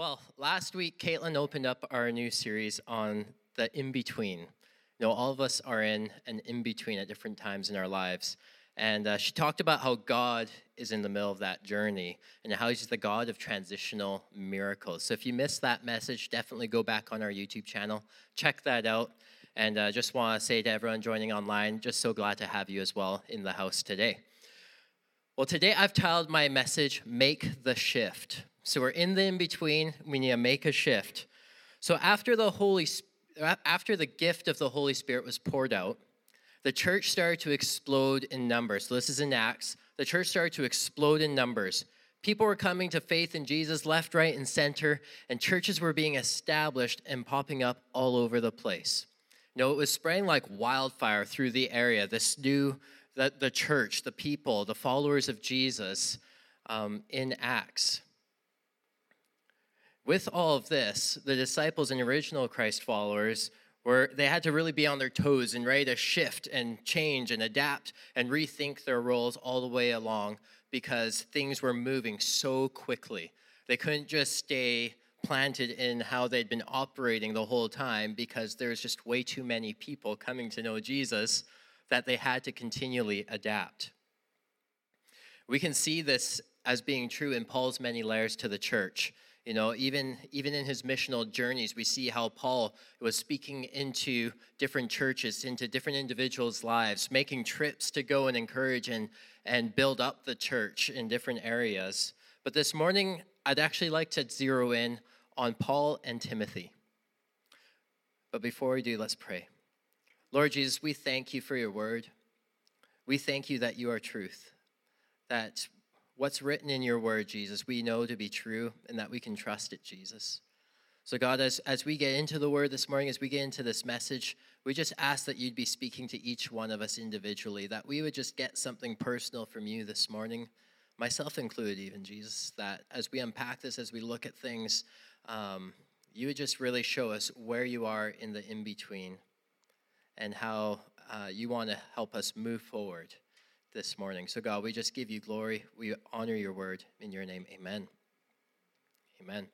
Well, last week, Caitlin opened up our new series on the in between. You know, all of us are in an in between at different times in our lives. And uh, she talked about how God is in the middle of that journey and how He's the God of transitional miracles. So if you missed that message, definitely go back on our YouTube channel, check that out. And uh, just want to say to everyone joining online, just so glad to have you as well in the house today. Well, today I've titled my message, Make the Shift. So we're in the in between, we need to make a shift. So after the Holy after the gift of the Holy Spirit was poured out, the church started to explode in numbers. So this is in Acts. The church started to explode in numbers. People were coming to faith in Jesus left, right, and center, and churches were being established and popping up all over the place. You know, it was spreading like wildfire through the area. This new, the, the church, the people, the followers of Jesus um, in Acts. With all of this, the disciples and original Christ followers were they had to really be on their toes and ready to shift and change and adapt and rethink their roles all the way along because things were moving so quickly. They couldn't just stay planted in how they'd been operating the whole time because there's just way too many people coming to know Jesus that they had to continually adapt. We can see this as being true in Paul's many letters to the church. You know, even, even in his missional journeys, we see how Paul was speaking into different churches, into different individuals' lives, making trips to go and encourage and, and build up the church in different areas. But this morning, I'd actually like to zero in on Paul and Timothy. But before we do, let's pray. Lord Jesus, we thank you for your word. We thank you that you are truth, that what's written in your word, Jesus, we know to be true and that we can trust it, Jesus. So, God, as, as we get into the word this morning, as we get into this message, we just ask that you'd be speaking to each one of us individually, that we would just get something personal from you this morning, myself included, even, Jesus, that as we unpack this, as we look at things, um, you would just really show us where you are in the in between and how uh, you want to help us move forward this morning. So, God, we just give you glory. We honor your word in your name. Amen. Amen.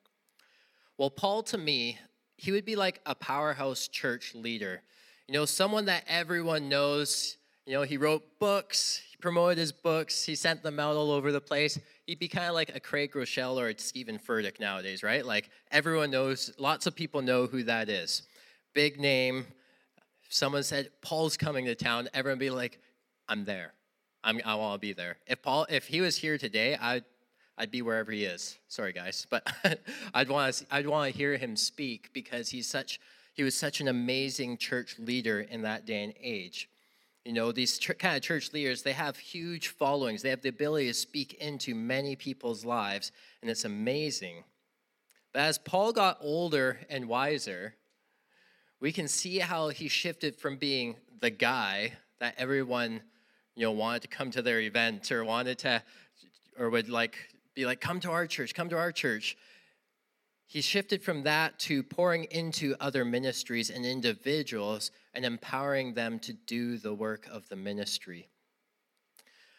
Well, Paul, to me, he would be like a powerhouse church leader. You know, someone that everyone knows. You know, he wrote books, he promoted his books, he sent them out all over the place. He'd be kind of like a Craig Groeschel or a Steven Furtick nowadays, right? Like everyone knows, lots of people know who that is. Big name. Someone said, Paul's coming to town, everyone be like, I'm there. I'm, I want to be there. If Paul, if he was here today, I'd, I'd be wherever he is. Sorry, guys, but I'd want to, I'd want to hear him speak because he's such, he was such an amazing church leader in that day and age. You know, these kind of church leaders, they have huge followings. They have the ability to speak into many people's lives, and it's amazing. But as Paul got older and wiser, we can see how he shifted from being the guy that everyone you know, wanted to come to their event or wanted to, or would like be like, come to our church, come to our church. He shifted from that to pouring into other ministries and individuals and empowering them to do the work of the ministry.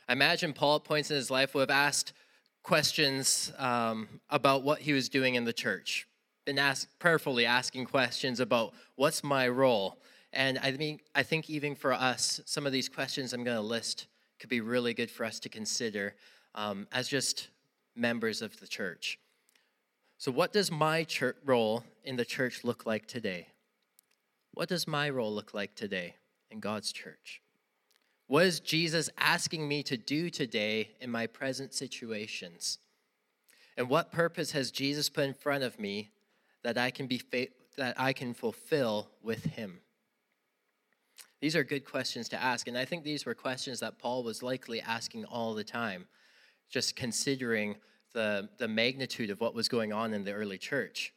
I imagine Paul at points in his life would have asked questions um, about what he was doing in the church, been asked, prayerfully asking questions about what's my role, and I mean, I think even for us, some of these questions I'm going to list could be really good for us to consider um, as just members of the church. So, what does my church role in the church look like today? What does my role look like today in God's church? What is Jesus asking me to do today in my present situations? And what purpose has Jesus put in front of me that I can be fa- that I can fulfill with him? These are good questions to ask. And I think these were questions that Paul was likely asking all the time, just considering the, the magnitude of what was going on in the early church.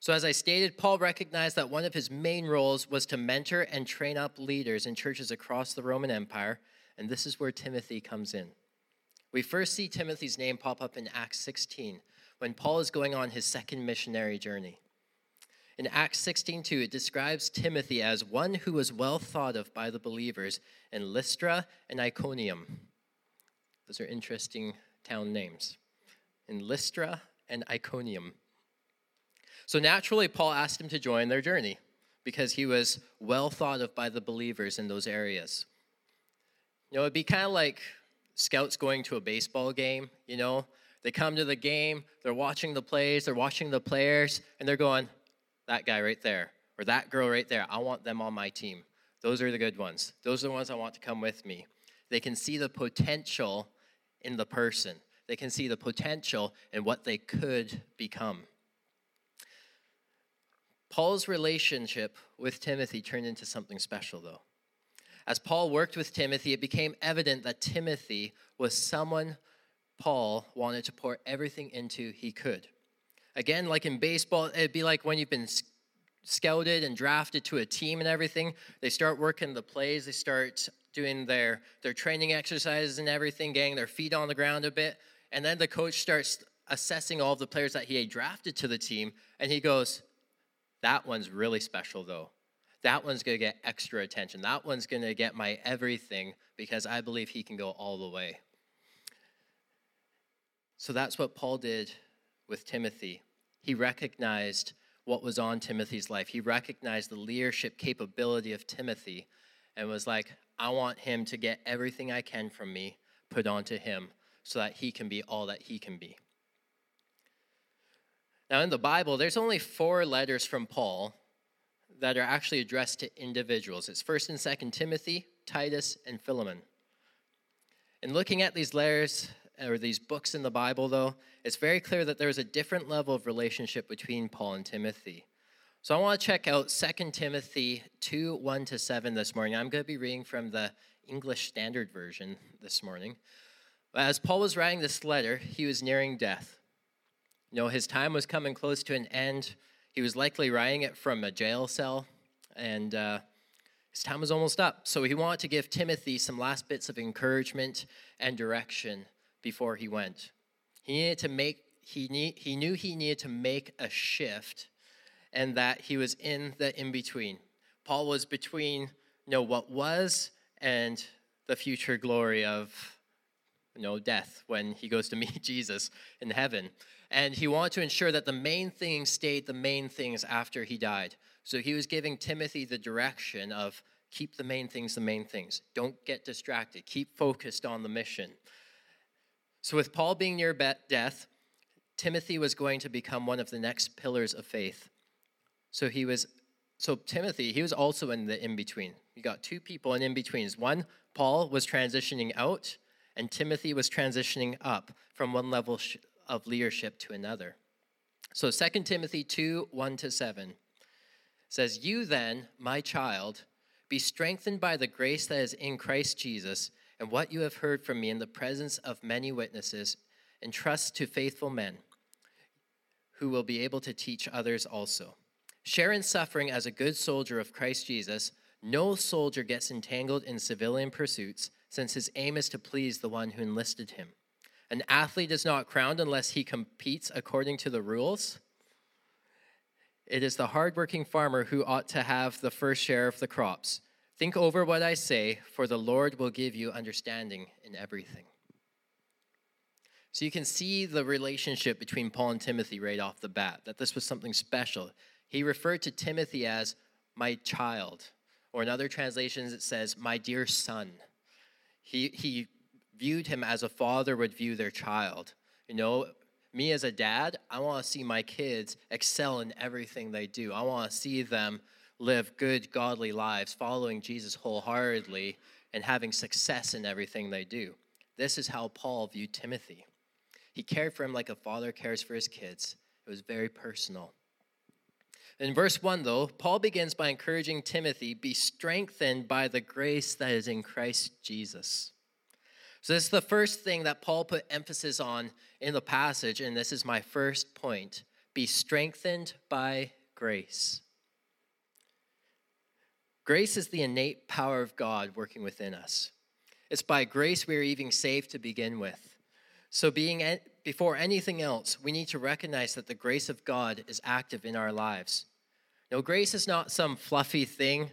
So, as I stated, Paul recognized that one of his main roles was to mentor and train up leaders in churches across the Roman Empire, and this is where Timothy comes in. We first see Timothy's name pop up in Acts 16 when Paul is going on his second missionary journey. In Acts 16:2, it describes Timothy as one who was well thought of by the believers in Lystra and Iconium. Those are interesting town names. In Lystra and Iconium. So naturally, Paul asked him to join their journey because he was well thought of by the believers in those areas. You know, it'd be kind of like scouts going to a baseball game, you know? They come to the game, they're watching the plays, they're watching the players, and they're going, that guy right there, or that girl right there, I want them on my team. Those are the good ones. Those are the ones I want to come with me. They can see the potential in the person, they can see the potential in what they could become. Paul's relationship with Timothy turned into something special, though. As Paul worked with Timothy, it became evident that Timothy was someone Paul wanted to pour everything into he could. Again, like in baseball, it'd be like when you've been scouted and drafted to a team and everything. They start working the plays, they start doing their, their training exercises and everything, getting their feet on the ground a bit. And then the coach starts assessing all the players that he had drafted to the team, and he goes, That one's really special, though. That one's going to get extra attention. That one's going to get my everything because I believe he can go all the way. So that's what Paul did with Timothy. He recognized what was on Timothy's life. He recognized the leadership capability of Timothy and was like, I want him to get everything I can from me put onto him so that he can be all that he can be. Now, in the Bible, there's only four letters from Paul that are actually addressed to individuals. It's 1st and 2nd Timothy, Titus, and Philemon. In looking at these letters or these books in the Bible, though, it's very clear that there's a different level of relationship between Paul and Timothy. So I want to check out 2 Timothy 2 1 to 7 this morning. I'm going to be reading from the English Standard Version this morning. As Paul was writing this letter, he was nearing death. You know, his time was coming close to an end. He was likely writing it from a jail cell, and uh, his time was almost up. So he wanted to give Timothy some last bits of encouragement and direction before he went. He needed to make he need, he knew he needed to make a shift and that he was in the in between. Paul was between you know what was and the future glory of you know death when he goes to meet Jesus in heaven. And he wanted to ensure that the main things stayed the main things after he died. So he was giving Timothy the direction of keep the main things the main things. Don't get distracted. Keep focused on the mission. So, with Paul being near death, Timothy was going to become one of the next pillars of faith. So he was so Timothy, he was also in the in between. You got two people in in betweens. One, Paul was transitioning out, and Timothy was transitioning up from one level of leadership to another. So 2 Timothy 2 1 to 7 says, You then, my child, be strengthened by the grace that is in Christ Jesus and what you have heard from me in the presence of many witnesses, entrust to faithful men who will be able to teach others also. Share in suffering as a good soldier of Christ Jesus. No soldier gets entangled in civilian pursuits, since his aim is to please the one who enlisted him. An athlete is not crowned unless he competes according to the rules. It is the hardworking farmer who ought to have the first share of the crops. Think over what I say, for the Lord will give you understanding in everything. So you can see the relationship between Paul and Timothy right off the bat, that this was something special. He referred to Timothy as my child, or in other translations, it says, my dear son. He, he viewed him as a father would view their child. You know, me as a dad, I want to see my kids excel in everything they do. I want to see them live good, godly lives, following Jesus wholeheartedly and having success in everything they do. This is how Paul viewed Timothy. He cared for him like a father cares for his kids. It was very personal. In verse 1, though, Paul begins by encouraging Timothy be strengthened by the grace that is in Christ Jesus. So, this is the first thing that Paul put emphasis on in the passage, and this is my first point be strengthened by grace. Grace is the innate power of God working within us. It's by grace we are even saved to begin with. So, being before anything else, we need to recognize that the grace of God is active in our lives. No, grace is not some fluffy thing.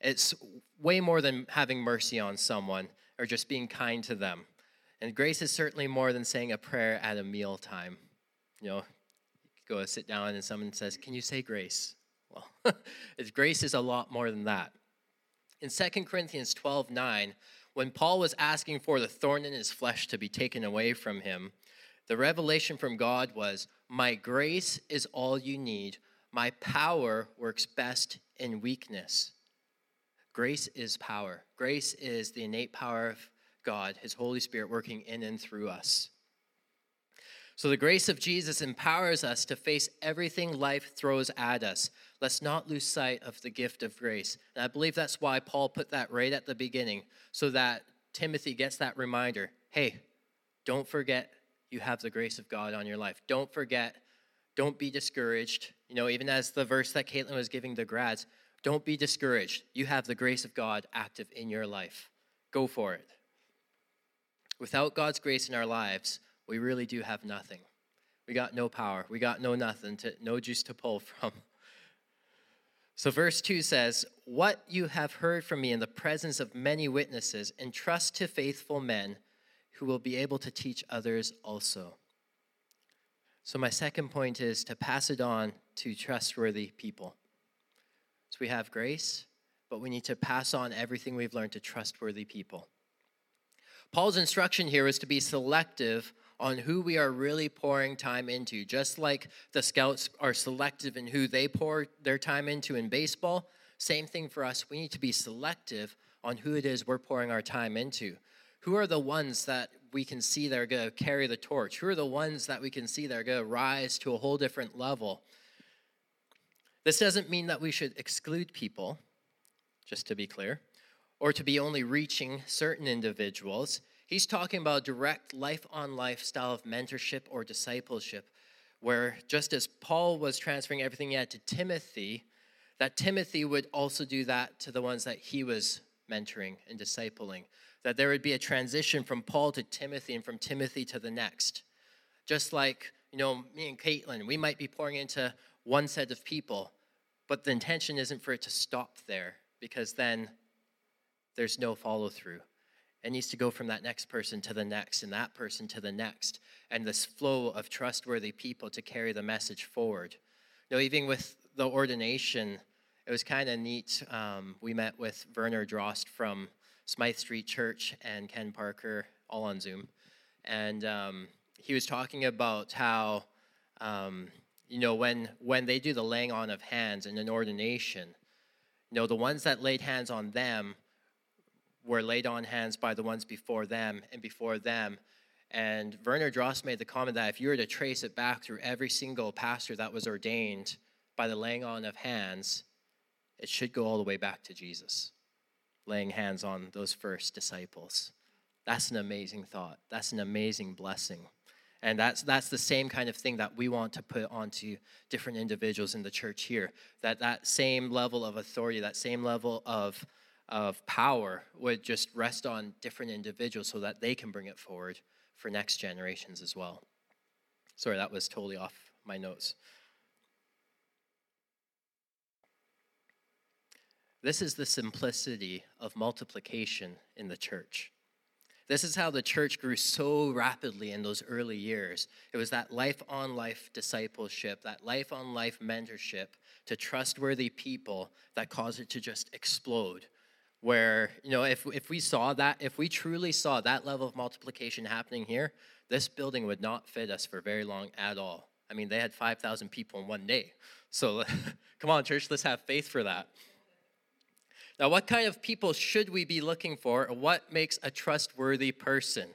It's way more than having mercy on someone or just being kind to them. And grace is certainly more than saying a prayer at a meal time. You know, you go sit down and someone says, Can you say grace? Well, grace is a lot more than that. In 2 Corinthians 12 9, when Paul was asking for the thorn in his flesh to be taken away from him, the revelation from God was, My grace is all you need. My power works best in weakness. Grace is power. Grace is the innate power of God, His Holy Spirit working in and through us. So the grace of Jesus empowers us to face everything life throws at us. Let's not lose sight of the gift of grace. And I believe that's why Paul put that right at the beginning, so that Timothy gets that reminder hey, don't forget you have the grace of God on your life. Don't forget, don't be discouraged. You know, even as the verse that Caitlin was giving the grads, don't be discouraged. You have the grace of God active in your life. Go for it. Without God's grace in our lives, we really do have nothing. We got no power. We got no nothing to no juice to pull from. So verse 2 says, "What you have heard from me in the presence of many witnesses, entrust to faithful men who will be able to teach others also." So my second point is to pass it on to trustworthy people. So we have grace, but we need to pass on everything we've learned to trustworthy people. Paul's instruction here is to be selective on who we are really pouring time into. Just like the scouts are selective in who they pour their time into in baseball, same thing for us. We need to be selective on who it is we're pouring our time into. Who are the ones that we can see that are going to carry the torch? Who are the ones that we can see that are going to rise to a whole different level? This doesn't mean that we should exclude people, just to be clear, or to be only reaching certain individuals. He's talking about direct life on life style of mentorship or discipleship, where just as Paul was transferring everything he had to Timothy, that Timothy would also do that to the ones that he was mentoring and discipling. That there would be a transition from Paul to Timothy and from Timothy to the next. Just like, you know, me and Caitlin, we might be pouring into one set of people, but the intention isn't for it to stop there because then there's no follow through. It needs to go from that next person to the next, and that person to the next, and this flow of trustworthy people to carry the message forward. You know, even with the ordination, it was kind of neat. Um, we met with Werner Drost from Smythe Street Church and Ken Parker, all on Zoom, and um, he was talking about how, um, you know, when when they do the laying on of hands in an ordination, you know, the ones that laid hands on them were laid on hands by the ones before them and before them. And Werner Dross made the comment that if you were to trace it back through every single pastor that was ordained by the laying on of hands, it should go all the way back to Jesus, laying hands on those first disciples. That's an amazing thought. That's an amazing blessing. And that's, that's the same kind of thing that we want to put onto different individuals in the church here. That that same level of authority, that same level of of power would just rest on different individuals so that they can bring it forward for next generations as well. Sorry, that was totally off my notes. This is the simplicity of multiplication in the church. This is how the church grew so rapidly in those early years. It was that life on life discipleship, that life on life mentorship to trustworthy people that caused it to just explode where you know if, if we saw that if we truly saw that level of multiplication happening here this building would not fit us for very long at all. I mean they had 5000 people in one day. So come on church let's have faith for that. Now what kind of people should we be looking for? What makes a trustworthy person?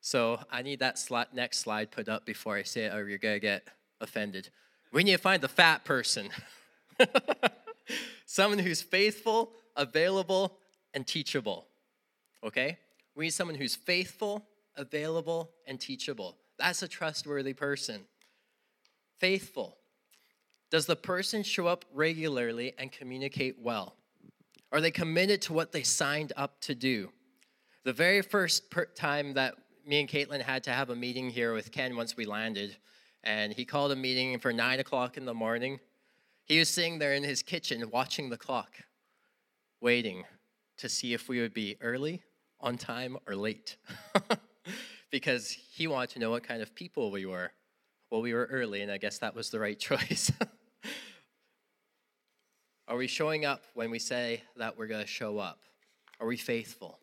So i need that next slide put up before i say it or you're going to get offended. We need to find the fat person. Someone who's faithful available, and teachable. Okay? We need someone who's faithful, available, and teachable. That's a trustworthy person. Faithful. Does the person show up regularly and communicate well? Are they committed to what they signed up to do? The very first per- time that me and Caitlin had to have a meeting here with Ken once we landed, and he called a meeting for nine o'clock in the morning. He was sitting there in his kitchen watching the clock waiting to see if we would be early, on time, or late. because he wanted to know what kind of people we were. Well, we were early, and I guess that was the right choice. Are we showing up when we say that we're going to show up? Are we faithful?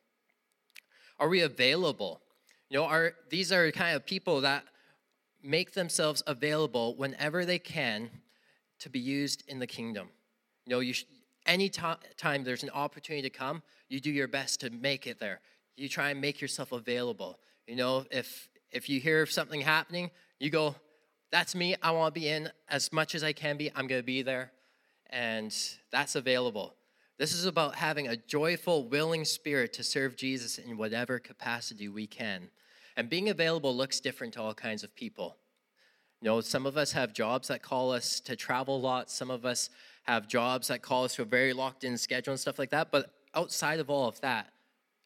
Are we available? You know, are these are kind of people that make themselves available whenever they can to be used in the kingdom. You know, you sh- any time there's an opportunity to come, you do your best to make it there. You try and make yourself available. You know, if if you hear something happening, you go, "That's me. I want to be in as much as I can be. I'm going to be there," and that's available. This is about having a joyful, willing spirit to serve Jesus in whatever capacity we can. And being available looks different to all kinds of people. You know, some of us have jobs that call us to travel a lot. Some of us have jobs that call us to a very locked in schedule and stuff like that. But outside of all of that,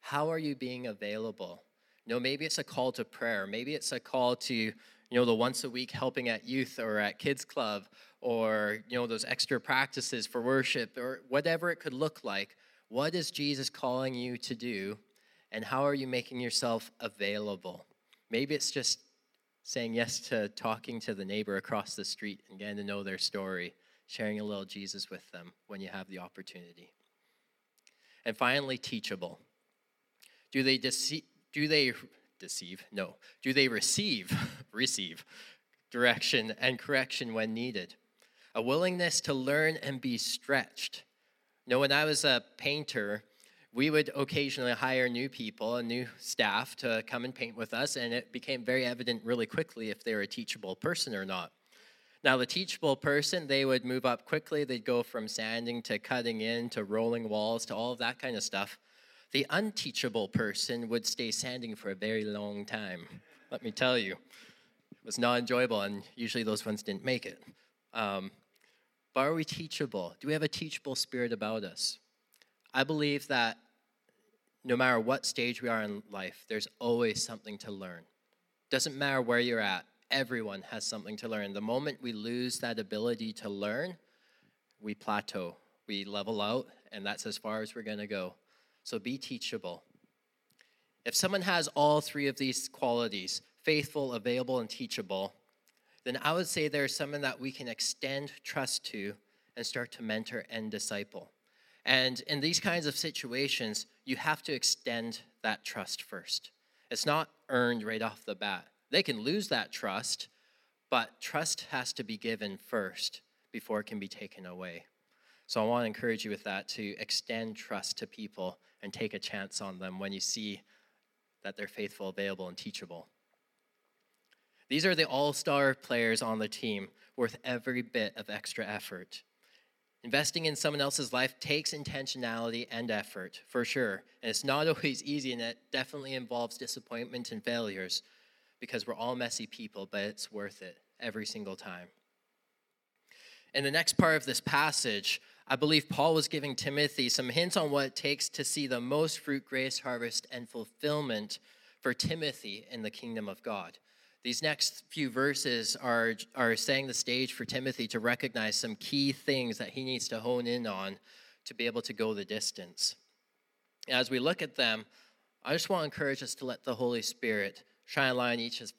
how are you being available? You know, maybe it's a call to prayer. Maybe it's a call to, you know, the once a week helping at youth or at kids club or, you know, those extra practices for worship or whatever it could look like. What is Jesus calling you to do? And how are you making yourself available? Maybe it's just saying yes to talking to the neighbor across the street and getting to know their story, sharing a little Jesus with them when you have the opportunity. And finally, teachable. Do they deceive? Do they deceive? No. Do they receive receive direction and correction when needed? A willingness to learn and be stretched. You know, when I was a painter, we would occasionally hire new people and new staff to come and paint with us, and it became very evident really quickly if they were a teachable person or not. Now, the teachable person, they would move up quickly. They'd go from sanding to cutting in to rolling walls to all of that kind of stuff. The unteachable person would stay sanding for a very long time. Let me tell you, it was not enjoyable, and usually those ones didn't make it. Um, but are we teachable? Do we have a teachable spirit about us? I believe that no matter what stage we are in life, there's always something to learn. Doesn't matter where you're at, everyone has something to learn. The moment we lose that ability to learn, we plateau, we level out, and that's as far as we're going to go. So be teachable. If someone has all three of these qualities faithful, available, and teachable then I would say there's someone that we can extend trust to and start to mentor and disciple. And in these kinds of situations, you have to extend that trust first. It's not earned right off the bat. They can lose that trust, but trust has to be given first before it can be taken away. So I want to encourage you with that to extend trust to people and take a chance on them when you see that they're faithful, available, and teachable. These are the all star players on the team, worth every bit of extra effort. Investing in someone else's life takes intentionality and effort, for sure. And it's not always easy, and it definitely involves disappointment and failures because we're all messy people, but it's worth it every single time. In the next part of this passage, I believe Paul was giving Timothy some hints on what it takes to see the most fruit, grace, harvest, and fulfillment for Timothy in the kingdom of God. These next few verses are, are setting the stage for Timothy to recognize some key things that he needs to hone in on to be able to go the distance. As we look at them, I just want to encourage us to let the Holy Spirit shine a light on each of,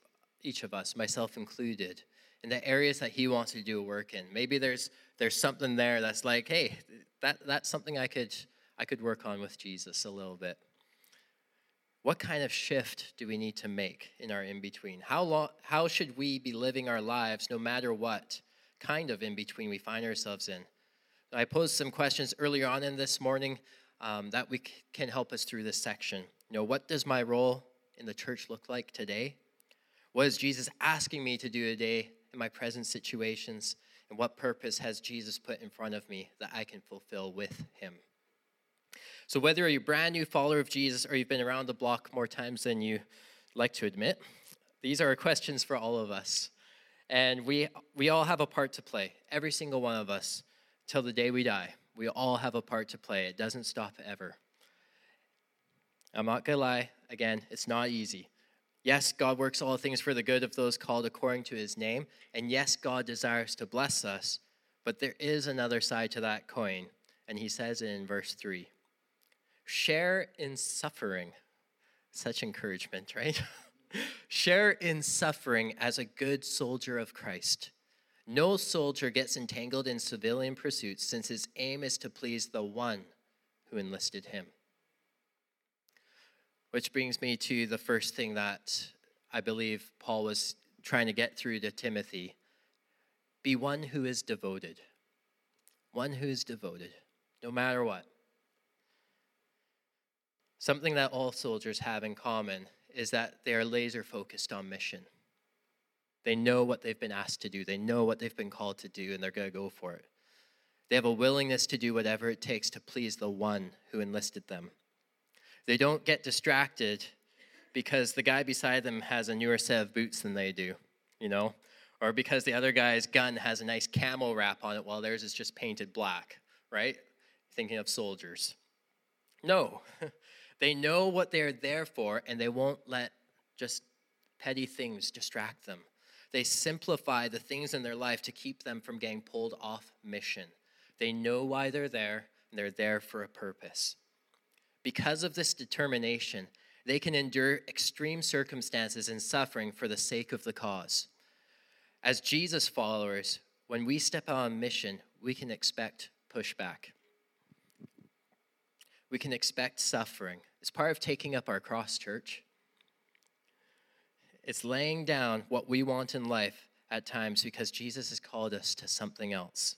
each of us, myself included, in the areas that He wants to do a work in. Maybe there's there's something there that's like, hey, that that's something I could I could work on with Jesus a little bit. What kind of shift do we need to make in our in between? How, long, how should we be living our lives no matter what kind of in between we find ourselves in? I posed some questions earlier on in this morning um, that we c- can help us through this section. You know, what does my role in the church look like today? What is Jesus asking me to do today in my present situations? And what purpose has Jesus put in front of me that I can fulfill with him? So, whether you're a brand new follower of Jesus or you've been around the block more times than you like to admit, these are questions for all of us. And we, we all have a part to play, every single one of us, till the day we die. We all have a part to play. It doesn't stop ever. I'm not going to lie, again, it's not easy. Yes, God works all things for the good of those called according to his name. And yes, God desires to bless us. But there is another side to that coin. And he says in verse 3 share in suffering. Such encouragement, right? Share in suffering as a good soldier of Christ. No soldier gets entangled in civilian pursuits since his aim is to please the one who enlisted him. Which brings me to the first thing that I believe Paul was trying to get through to Timothy be one who is devoted. One who is devoted, no matter what. Something that all soldiers have in common is that they are laser focused on mission. They know what they've been asked to do, they know what they've been called to do, and they're going to go for it. They have a willingness to do whatever it takes to please the one who enlisted them. They don't get distracted because the guy beside them has a newer set of boots than they do, you know, or because the other guy's gun has a nice camel wrap on it while theirs is just painted black, right? Thinking of soldiers. No, they know what they're there for and they won't let just petty things distract them. They simplify the things in their life to keep them from getting pulled off mission. They know why they're there and they're there for a purpose. Because of this determination, they can endure extreme circumstances and suffering for the sake of the cause. As Jesus followers, when we step out on mission, we can expect pushback. We can expect suffering. It's part of taking up our cross, church. It's laying down what we want in life at times because Jesus has called us to something else.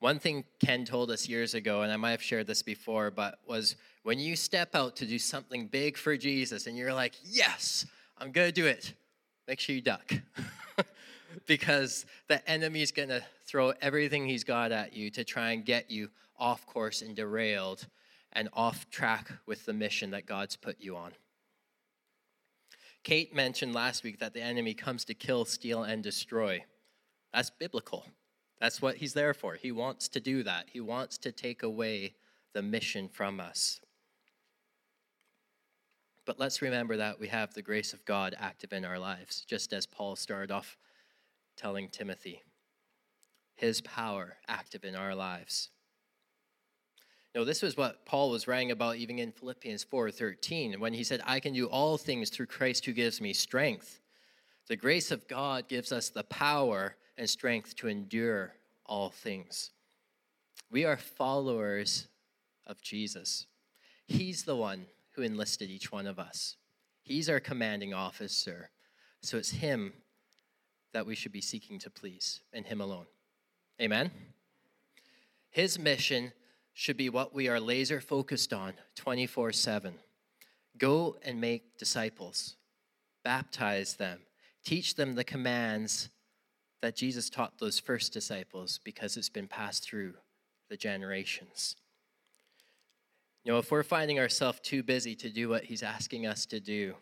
One thing Ken told us years ago, and I might have shared this before, but was when you step out to do something big for Jesus and you're like, yes, I'm going to do it, make sure you duck. because the enemy's going to throw everything he's got at you to try and get you off course and derailed and off track with the mission that God's put you on. Kate mentioned last week that the enemy comes to kill, steal, and destroy. That's biblical. That's what he's there for. He wants to do that. He wants to take away the mission from us. But let's remember that we have the grace of God active in our lives, just as Paul started off telling Timothy. His power active in our lives. No, this was what Paul was writing about even in Philippians 4:13 when he said, "I can do all things through Christ who gives me strength." The grace of God gives us the power and strength to endure all things. We are followers of Jesus. He's the one who enlisted each one of us. He's our commanding officer. So it's him that we should be seeking to please, and him alone. Amen? His mission should be what we are laser focused on 24 7. Go and make disciples, baptize them, teach them the commands that Jesus taught those first disciples because it's been passed through the generations. You know, if we're finding ourselves too busy to do what he's asking us to do,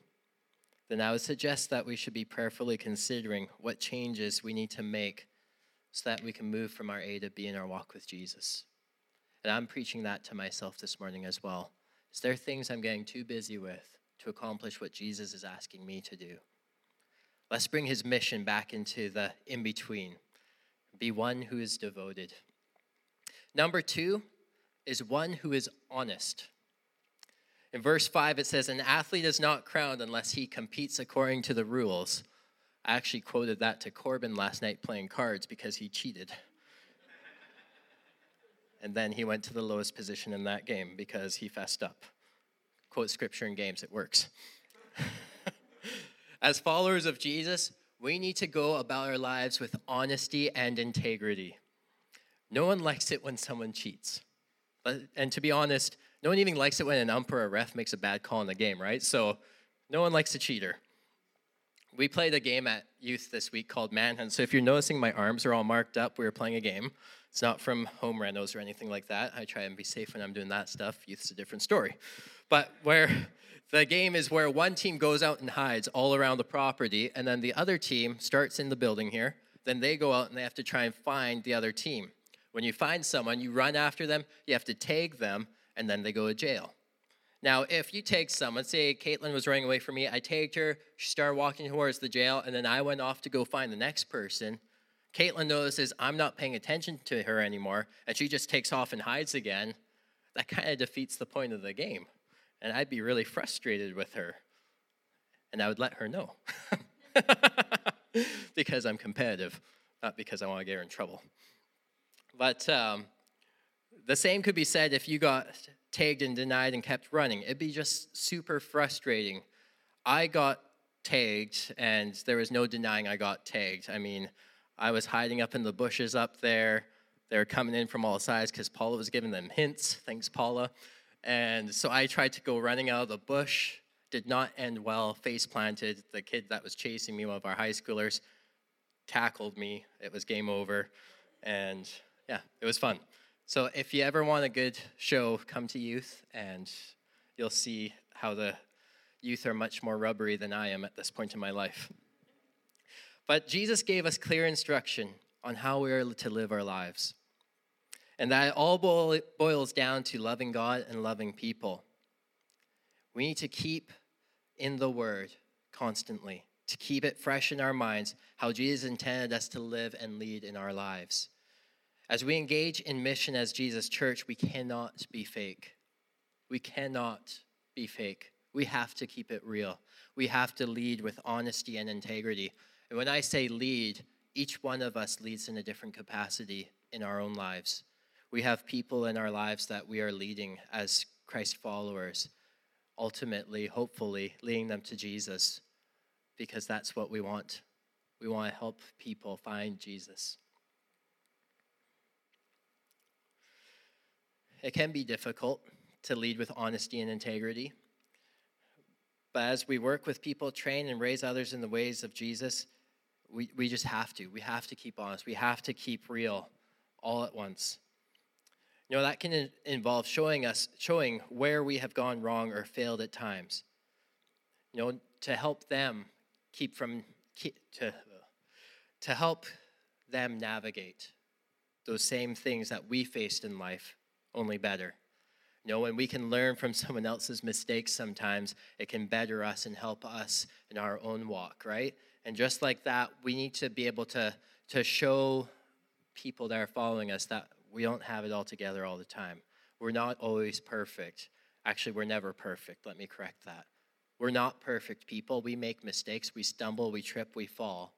then I would suggest that we should be prayerfully considering what changes we need to make so that we can move from our A to B in our walk with Jesus. And I'm preaching that to myself this morning as well. Is there things I'm getting too busy with to accomplish what Jesus is asking me to do? Let's bring his mission back into the in between. Be one who is devoted. Number two is one who is honest. In verse 5, it says, An athlete is not crowned unless he competes according to the rules. I actually quoted that to Corbin last night playing cards because he cheated. and then he went to the lowest position in that game because he fessed up. Quote scripture in games, it works. As followers of Jesus, we need to go about our lives with honesty and integrity. No one likes it when someone cheats. And to be honest, no one even likes it when an umpire or a ref makes a bad call in the game, right? So no one likes a cheater. We played a game at youth this week called Manhunt. So if you're noticing my arms are all marked up, we were playing a game. It's not from home renos or anything like that. I try and be safe when I'm doing that stuff. Youth's a different story. But where the game is where one team goes out and hides all around the property, and then the other team starts in the building here. Then they go out and they have to try and find the other team. When you find someone, you run after them, you have to tag them, and then they go to jail. Now, if you take someone, say Caitlin was running away from me, I tagged her, she started walking towards the jail, and then I went off to go find the next person. Caitlin notices I'm not paying attention to her anymore, and she just takes off and hides again. That kind of defeats the point of the game and I'd be really frustrated with her. and I would let her know because I'm competitive, not because I want to get her in trouble. But um, the same could be said if you got tagged and denied and kept running. It'd be just super frustrating. I got tagged, and there was no denying I got tagged. I mean, I was hiding up in the bushes up there. They were coming in from all sides because Paula was giving them hints. Thanks, Paula. And so I tried to go running out of the bush. Did not end well. Face planted. The kid that was chasing me, one of our high schoolers, tackled me. It was game over. And yeah, it was fun. So if you ever want a good show, come to youth and you'll see how the youth are much more rubbery than I am at this point in my life. But Jesus gave us clear instruction on how we are to live our lives. And that all boils down to loving God and loving people. We need to keep in the Word constantly, to keep it fresh in our minds how Jesus intended us to live and lead in our lives. As we engage in mission as Jesus Church, we cannot be fake. We cannot be fake. We have to keep it real. We have to lead with honesty and integrity. And when I say lead, each one of us leads in a different capacity in our own lives. We have people in our lives that we are leading as Christ followers, ultimately, hopefully, leading them to Jesus because that's what we want. We want to help people find Jesus. It can be difficult to lead with honesty and integrity. But as we work with people, train and raise others in the ways of Jesus, we, we just have to. We have to keep honest. We have to keep real all at once. You know, that can involve showing us, showing where we have gone wrong or failed at times. You know, to help them keep from, keep, to, to help them navigate those same things that we faced in life only better. You know, when we can learn from someone else's mistakes sometimes, it can better us and help us in our own walk, right? And just like that, we need to be able to, to show people that are following us that we don't have it all together all the time. We're not always perfect. Actually, we're never perfect. Let me correct that. We're not perfect people. We make mistakes. We stumble, we trip, we fall.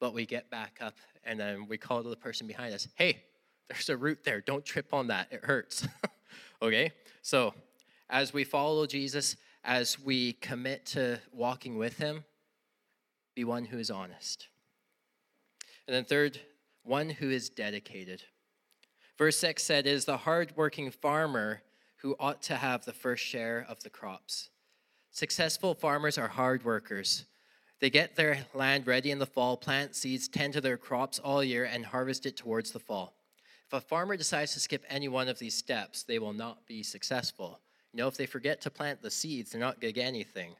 But we get back up and then we call to the person behind us, hey, there's a root there. Don't trip on that. It hurts. okay? So, as we follow Jesus, as we commit to walking with him, be one who is honest. And then, third, one who is dedicated. Verse 6 said, It is the hardworking farmer who ought to have the first share of the crops. Successful farmers are hard workers. They get their land ready in the fall, plant seeds, tend to their crops all year, and harvest it towards the fall. If a farmer decides to skip any one of these steps, they will not be successful. You know, if they forget to plant the seeds, they're not going to get anything.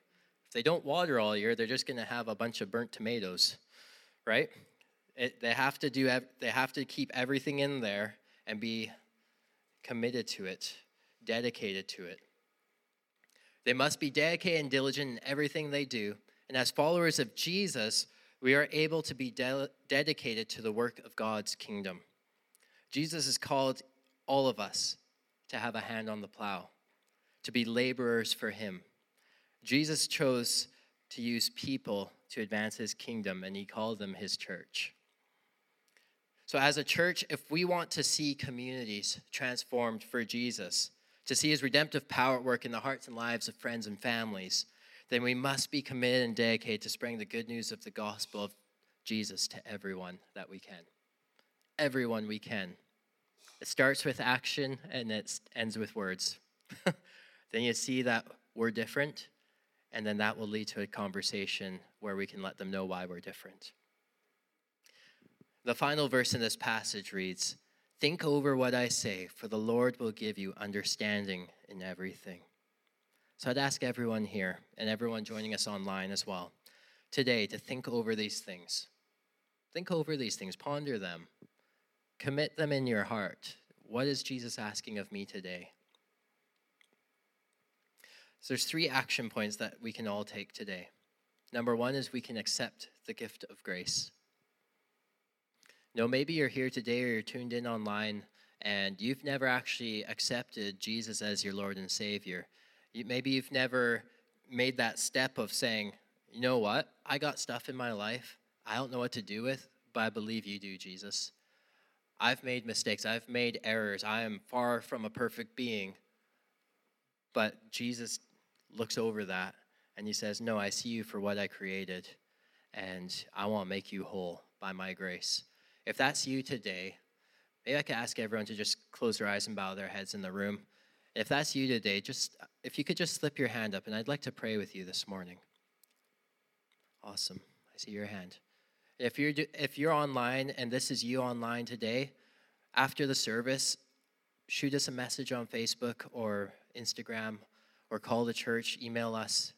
If they don't water all year, they're just going to have a bunch of burnt tomatoes, right? It, they have to do. They have to keep everything in there and be committed to it, dedicated to it. They must be dedicated and diligent in everything they do. And as followers of Jesus, we are able to be de- dedicated to the work of God's kingdom. Jesus has called all of us to have a hand on the plow, to be laborers for him. Jesus chose to use people to advance his kingdom, and he called them his church. So, as a church, if we want to see communities transformed for Jesus, to see his redemptive power at work in the hearts and lives of friends and families, then we must be committed and dedicated to spreading the good news of the gospel of Jesus to everyone that we can everyone we can. It starts with action and it ends with words. then you see that we're different, and then that will lead to a conversation where we can let them know why we're different. The final verse in this passage reads Think over what I say, for the Lord will give you understanding in everything. So I'd ask everyone here and everyone joining us online as well today to think over these things. Think over these things, ponder them, Commit them in your heart. What is Jesus asking of me today? So there's three action points that we can all take today. Number one is we can accept the gift of grace. Know, maybe you're here today or you're tuned in online and you've never actually accepted Jesus as your Lord and Savior. You, maybe you've never made that step of saying, you know what? I got stuff in my life I don't know what to do with, but I believe you do, Jesus. I've made mistakes, I've made errors. I am far from a perfect being. But Jesus looks over that and he says, No, I see you for what I created, and I want to make you whole by my grace. If that's you today, maybe I could ask everyone to just close their eyes and bow their heads in the room. If that's you today, just if you could just slip your hand up, and I'd like to pray with you this morning. Awesome. I see your hand. If you're if you're online and this is you online today, after the service, shoot us a message on Facebook or Instagram or call the church, email us.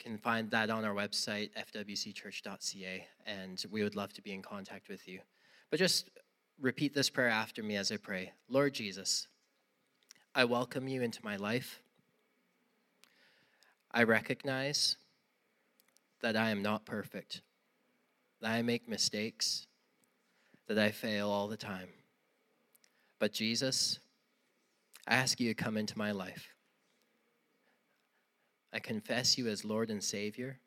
You can find that on our website fwcchurch.ca and we would love to be in contact with you. But just repeat this prayer after me as I pray. Lord Jesus, I welcome you into my life. I recognize that I am not perfect, that I make mistakes, that I fail all the time. But Jesus, I ask you to come into my life. I confess you as Lord and Savior.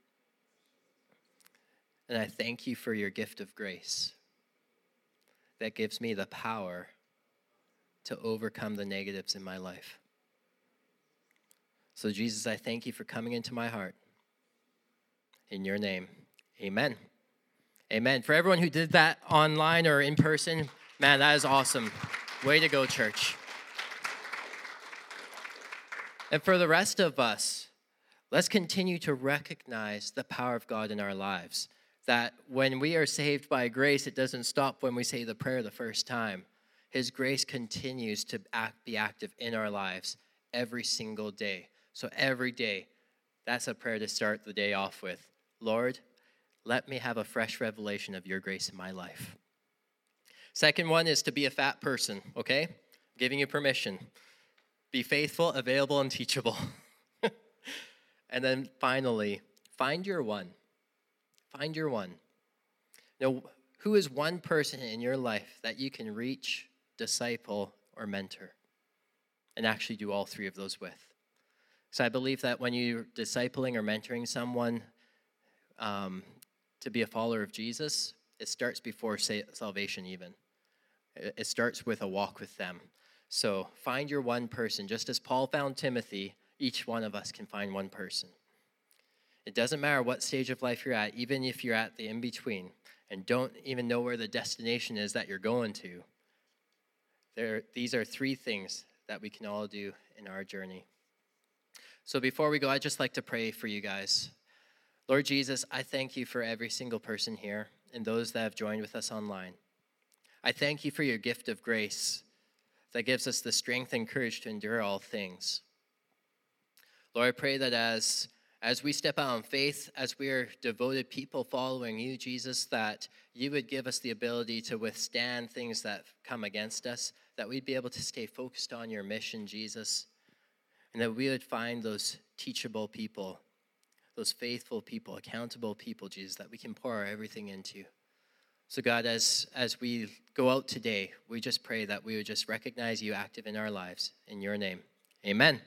And I thank you for your gift of grace that gives me the power to overcome the negatives in my life. So, Jesus, I thank you for coming into my heart. In your name, amen. Amen. For everyone who did that online or in person, man, that is awesome. Way to go, church. And for the rest of us, let's continue to recognize the power of God in our lives. That when we are saved by grace, it doesn't stop when we say the prayer the first time. His grace continues to act, be active in our lives every single day. So every day, that's a prayer to start the day off with. Lord, let me have a fresh revelation of your grace in my life. Second one is to be a fat person, okay? I'm giving you permission. Be faithful, available, and teachable. and then finally, find your one. Find your one. Now, who is one person in your life that you can reach, disciple, or mentor? And actually do all three of those with. So I believe that when you're discipling or mentoring someone, um, to be a follower of Jesus, it starts before salvation, even. It starts with a walk with them. So find your one person. Just as Paul found Timothy, each one of us can find one person. It doesn't matter what stage of life you're at, even if you're at the in between and don't even know where the destination is that you're going to. There, these are three things that we can all do in our journey. So before we go, I'd just like to pray for you guys. Lord Jesus, I thank you for every single person here and those that have joined with us online. I thank you for your gift of grace that gives us the strength and courage to endure all things. Lord, I pray that as as we step out in faith, as we are devoted people following you, Jesus, that you would give us the ability to withstand things that come against us, that we'd be able to stay focused on your mission, Jesus, and that we would find those teachable people those faithful people, accountable people, Jesus, that we can pour our everything into. So, God, as, as we go out today, we just pray that we would just recognize you active in our lives. In your name, amen.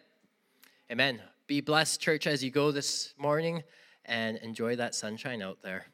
Amen. Be blessed, church, as you go this morning and enjoy that sunshine out there.